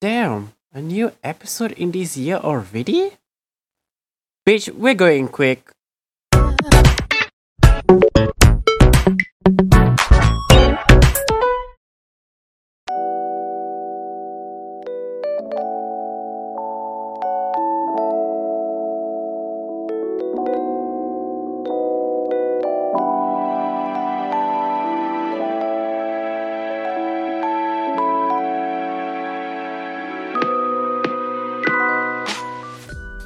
Damn, a new episode in this year already? Bitch, we're going quick.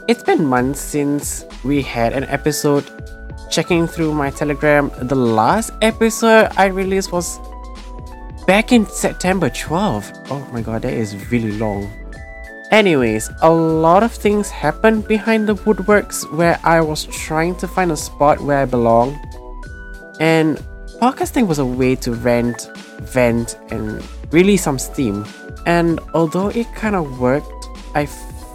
It's been months since we had an episode. Checking through my Telegram, the last episode I released was back in September 12. Oh my god, that is really long. Anyways, a lot of things happened behind the woodworks where I was trying to find a spot where I belong. And podcasting was a way to vent, and release some steam. And although it kind of worked, I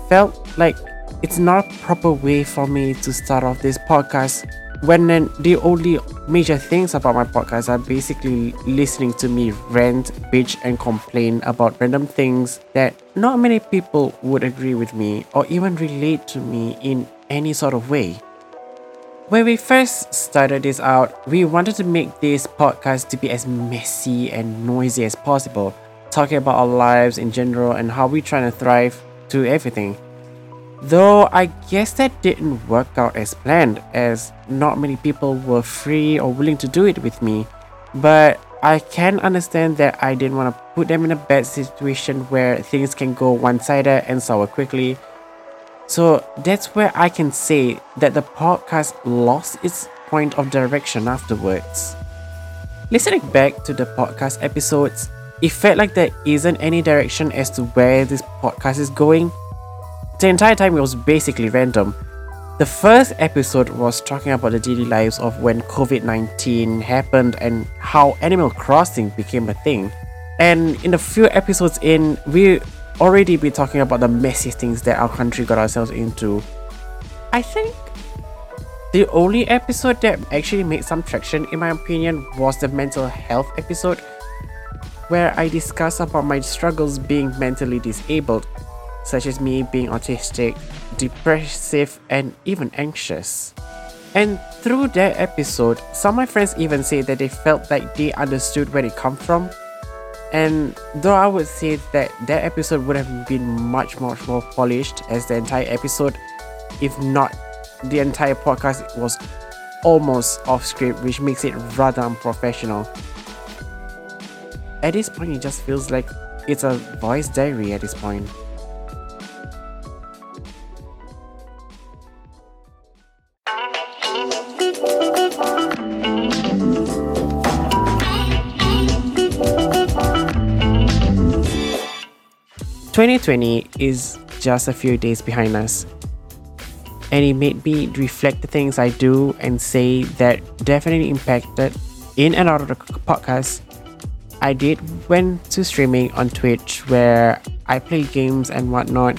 felt like it's not a proper way for me to start off this podcast when the only major things about my podcast are basically listening to me rant, bitch, and complain about random things that not many people would agree with me or even relate to me in any sort of way. When we first started this out, we wanted to make this podcast to be as messy and noisy as possible, talking about our lives in general and how we're trying to thrive to everything. Though I guess that didn't work out as planned, as not many people were free or willing to do it with me. But I can understand that I didn't want to put them in a bad situation where things can go one sided and sour quickly. So that's where I can say that the podcast lost its point of direction afterwards. Listening back to the podcast episodes, it felt like there isn't any direction as to where this podcast is going the entire time it was basically random. The first episode was talking about the daily lives of when COVID 19 happened and how Animal Crossing became a thing. And in the few episodes in, we already be talking about the messy things that our country got ourselves into. I think the only episode that actually made some traction, in my opinion, was the mental health episode, where I discuss about my struggles being mentally disabled such as me being autistic, depressive, and even anxious. And through that episode, some of my friends even say that they felt like they understood where it come from. And though I would say that that episode would have been much, much more polished as the entire episode, if not the entire podcast was almost off script, which makes it rather unprofessional. At this point, it just feels like it's a voice diary at this point. 2020 is just a few days behind us. And it made me reflect the things I do and say that definitely impacted in and out of the podcast. I did went to streaming on Twitch where I play games and whatnot.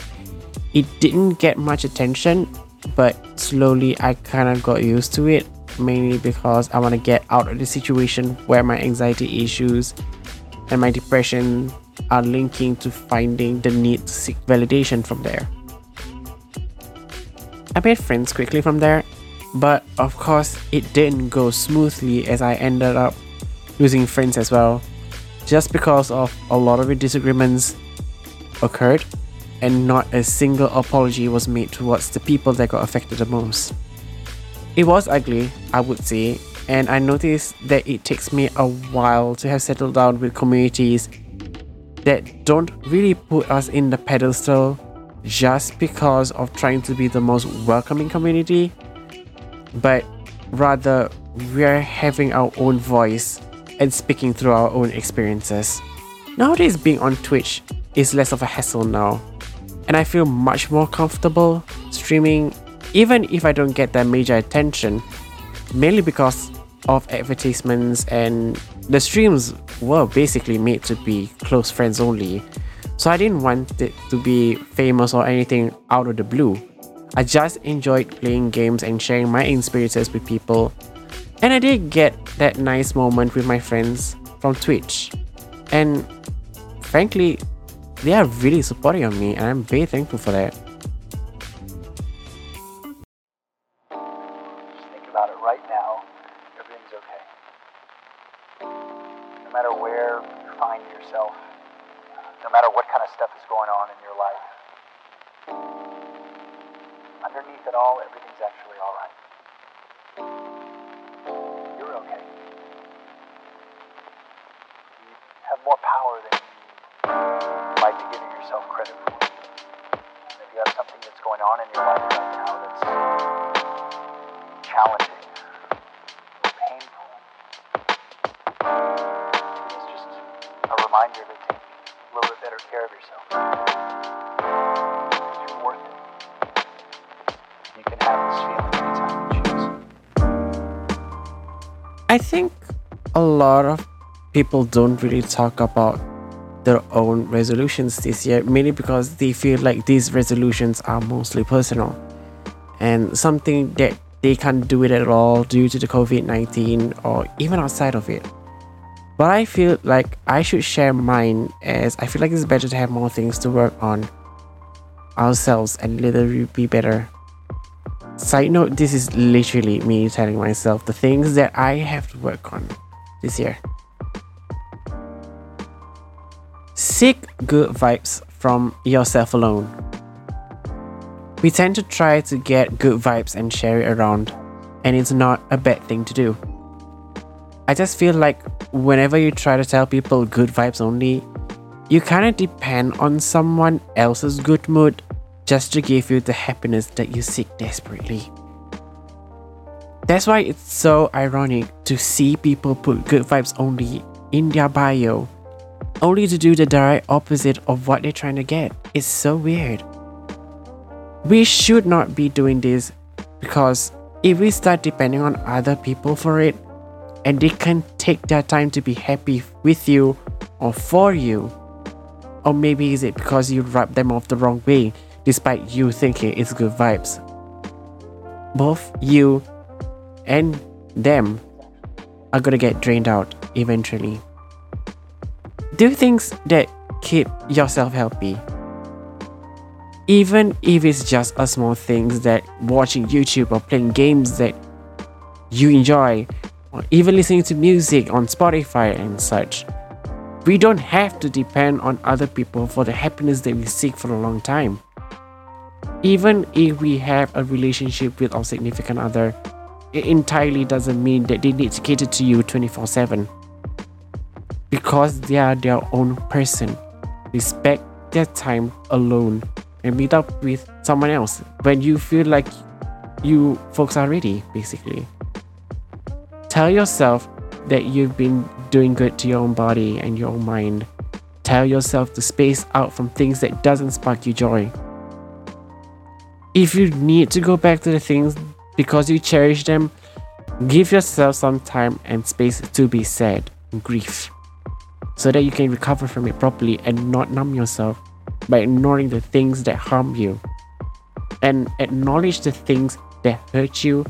It didn't get much attention, but slowly I kind of got used to it, mainly because I want to get out of the situation where my anxiety issues and my depression are linking to finding the need to seek validation from there. I made friends quickly from there, but of course, it didn't go smoothly as I ended up losing friends as well, just because of a lot of disagreements occurred and not a single apology was made towards the people that got affected the most. It was ugly, I would say, and I noticed that it takes me a while to have settled down with communities that don't really put us in the pedestal just because of trying to be the most welcoming community, but rather we're having our own voice and speaking through our own experiences. Nowadays, being on Twitch is less of a hassle now, and I feel much more comfortable streaming, even if I don't get that major attention, mainly because of advertisements and the streams were basically made to be close friends only. So I didn't want it to be famous or anything out of the blue. I just enjoyed playing games and sharing my experiences with people. And I did get that nice moment with my friends from Twitch. And frankly, they are really supporting of me and I'm very thankful for that. More power than you be giving yourself credit for. And if you have something that's going on in your life right now that's challenging, painful, it's just a reminder to take a little bit better care of yourself. You're worth it. You can have this feeling anytime you choose. I think a lot of people don't really talk about their own resolutions this year, mainly because they feel like these resolutions are mostly personal and something that they can't do it at all due to the COVID 19 or even outside of it. But I feel like I should share mine as I feel like it's better to have more things to work on ourselves and literally be better. Side note, this is literally me telling myself the things that I have to work on this year. Seek good vibes from yourself alone. We tend to try to get good vibes and share it around, and it's not a bad thing to do. I just feel like whenever you try to tell people good vibes only, you kind of depend on someone else's good mood just to give you the happiness that you seek desperately. That's why it's so ironic to see people put good vibes only in their bio, only to do the direct opposite of what they're trying to get. It's so weird. We should not be doing this because if we start depending on other people for it, and they can't take their time to be happy with you or for you, or maybe is it because you rub them off the wrong way despite you thinking it's good vibes? Both you and them are gonna get drained out eventually. Do things that keep yourself healthy. Even if it's just a small things that watching YouTube or playing games that you enjoy, or even listening to music on Spotify and such. We don't have to depend on other people for the happiness that we seek for a long time. Even if we have a relationship with our significant other, it entirely doesn't mean that they need to cater to you 24 7. Because they are their own person. Respect their time alone and meet up with someone else when you feel like you folks are ready, basically. Tell yourself that you've been doing good to your own body and your own mind. Tell yourself to space out from things that doesn't spark you joy. If you need to go back to the things because you cherish them, give yourself some time and space to be sad and grief so that you can recover from it properly and not numb yourself by ignoring the things that harm you and acknowledge the things that hurt you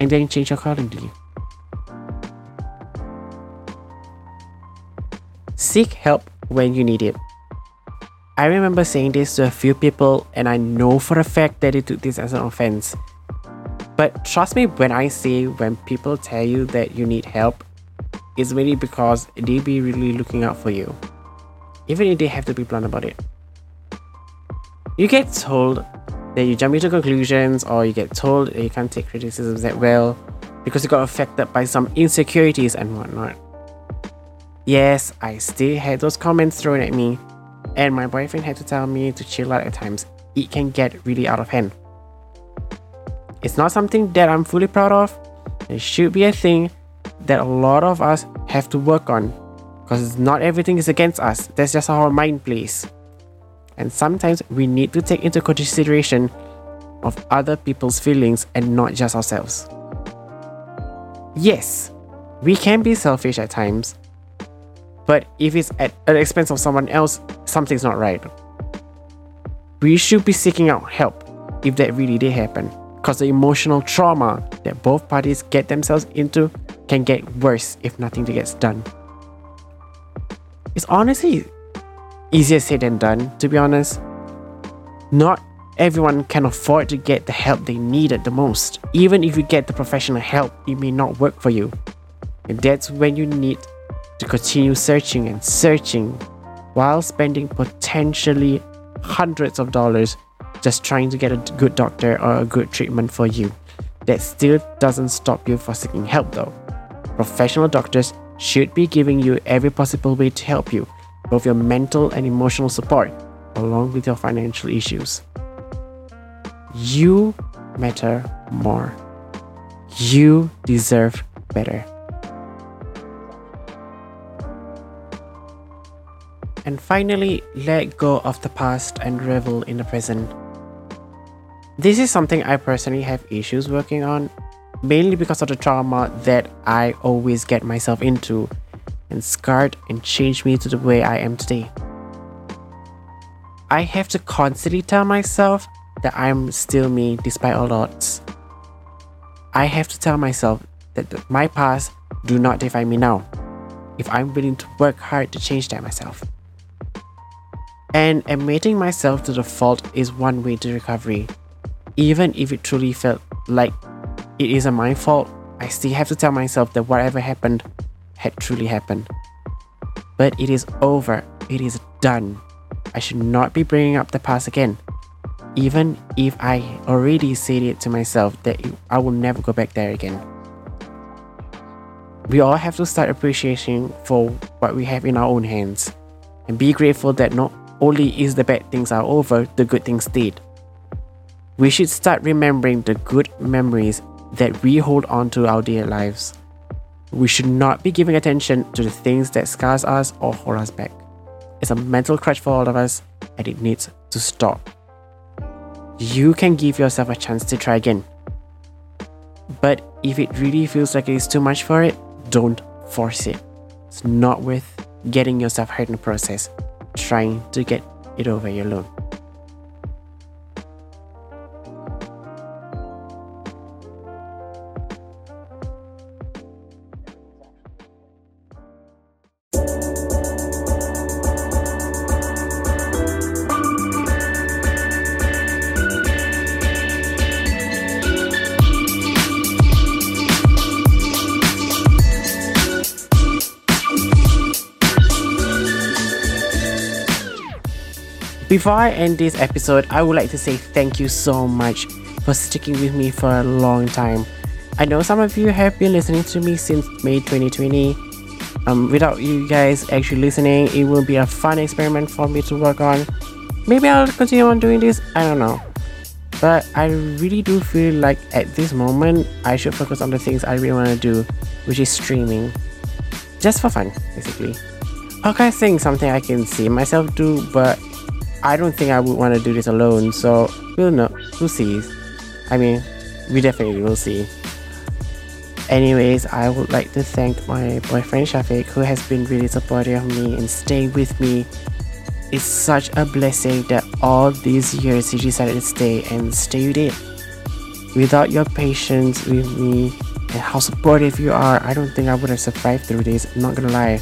and then change accordingly. Seek help when you need it. I remember saying this to a few people, and I know for a fact that they took this as an offense. But trust me when I say when people tell you that you need help, it's really because they be really looking out for you. Even if they have to be blunt about it. You get told that you jump into conclusions or you get told that you can't take criticisms that well because you got affected by some insecurities and whatnot. Yes, I still had those comments thrown at me, and my boyfriend had to tell me to chill out at times. It can get really out of hand. It's not something that I'm fully proud of. It should be a thing that a lot of us have to work on because not everything is against us. That's just how our mind plays. And sometimes we need to take into consideration of other people's feelings and not just ourselves. Yes, we can be selfish at times, but if it's at the expense of someone else, something's not right. We should be seeking out help if that really did happen, because the emotional trauma that both parties get themselves into can get worse if nothing gets done. It's honestly easier said than done, to be honest. Not everyone can afford to get the help they need at the most. Even if you get the professional help, it may not work for you. And that's when you need to continue searching and searching while spending potentially hundreds of dollars just trying to get a good doctor or a good treatment for you. That still doesn't stop you from seeking help though. Professional doctors should be giving you every possible way to help you, both your mental and emotional support, along with your financial issues. You matter more. You deserve better. And finally, let go of the past and revel in the present. This is something I personally have issues working on, mainly because of the trauma that I always get myself into and scarred and changed me to the way I am today. I have to constantly tell myself that I'm still me despite all odds. I have to tell myself that my past do not define me now if I'm willing to work hard to change that myself. And admitting myself to the fault is one way to recovery. Even if it truly felt like it isn't my fault, I still have to tell myself that whatever happened had truly happened. But it is over, it is done. I should not be bringing up the past again. Even if I already said it to myself that I will never go back there again. We all have to start appreciating for what we have in our own hands and be grateful that not only is the bad things are over, the good things did. We should start remembering the good memories that we hold on to our dear lives. We should not be giving attention to the things that scars us or hold us back. It's a mental crutch for all of us and it needs to stop. You can give yourself a chance to try again. But if it really feels like it is too much for it, don't force it. It's not worth getting yourself hurt in the process trying to get it over your alone. Before I end this episode, I would like to say thank you so much for sticking with me for a long time. I know some of you have been listening to me since May 2020. Um, without you guys actually listening, it will be a fun experiment for me to work on. Maybe I'll continue on doing this, I don't know. But I really do feel like at this moment, I should focus on the things I really want to do, which is streaming. Just for fun, basically. Podcasting something I can see myself do, but I don't think I would want to do this alone, so we'll know. We'll see. I mean, we definitely will see. Anyways, I would like to thank my boyfriend Syafiq who has been really supportive of me and staying with me. It's such a blessing that all these years he decided to stay and stay with it. Without your patience with me and how supportive you are, I don't think I would have survived through this. I'm not gonna lie.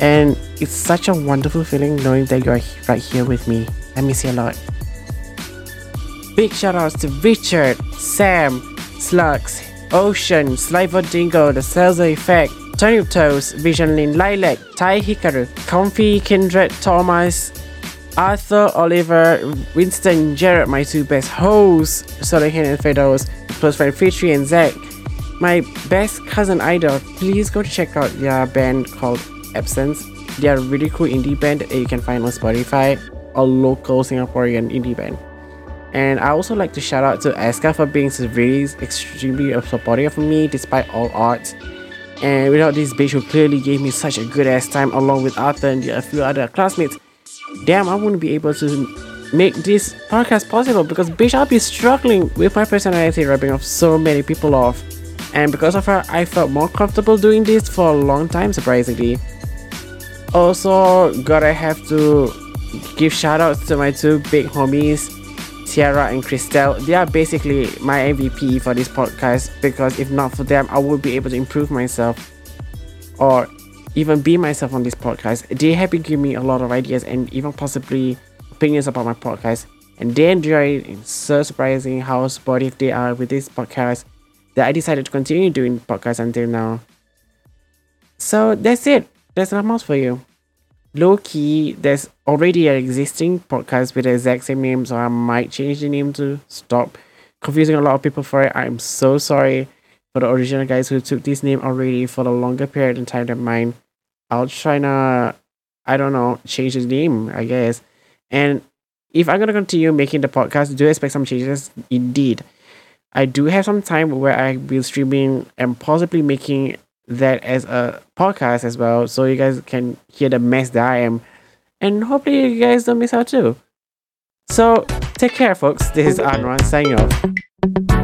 And it's such a wonderful feeling knowing that you're right here with me. I miss you a lot. Big shout outs to Richard, Sam, Slugs, Ocean, Sly von Dingo, The Salzer Effect, Turniptoes, Vision In Lilac, Tai Hikaru, Comfy, Kindred, Tomas, Arthur, Oliver, Winston, Gerald, my two best hosts, Solihin and Firdaus, close friend Fitri and Zack, my best cousin Aida, Please go check out their band called Absence. They are really cool indie band that you can find on Spotify, a local Singaporean indie band. And I also like to shout out to Azka for being really extremely supportive of me despite all odds. And without this bitch who clearly gave me such a good ass time along with Arthur and a few other classmates, damn, I wouldn't be able to make this podcast possible because bitch, I'll be struggling with my personality rubbing off so many people off. And because of her, I felt more comfortable doing this for a long time, surprisingly. Also, gotta have to give shout outs to my two big homies, Tiara and Christelle. They are basically my MVP for this podcast because if not for them, I would be able to improve myself or even be myself on this podcast. They have been giving me a lot of ideas and even possibly opinions about my podcast. And they enjoy it. It's so surprising how supportive they are with this podcast that I decided to continue doing podcasts until now. So that's it. That's not much for you. Low key, there's already an existing podcast with the exact same name, so I might change the name to stop confusing a lot of people for it. I'm so sorry for the original guys who took this name already for a longer period of time than mine. I'll try to, I don't know, change the name, I guess. And if I'm gonna continue making the podcast, do expect some changes indeed. I do have some time where I will streaming and possibly making that as a podcast as well, so you guys can hear the mess that I am, and hopefully you guys don't miss out too. So take care, folks. This is Anwan signing off.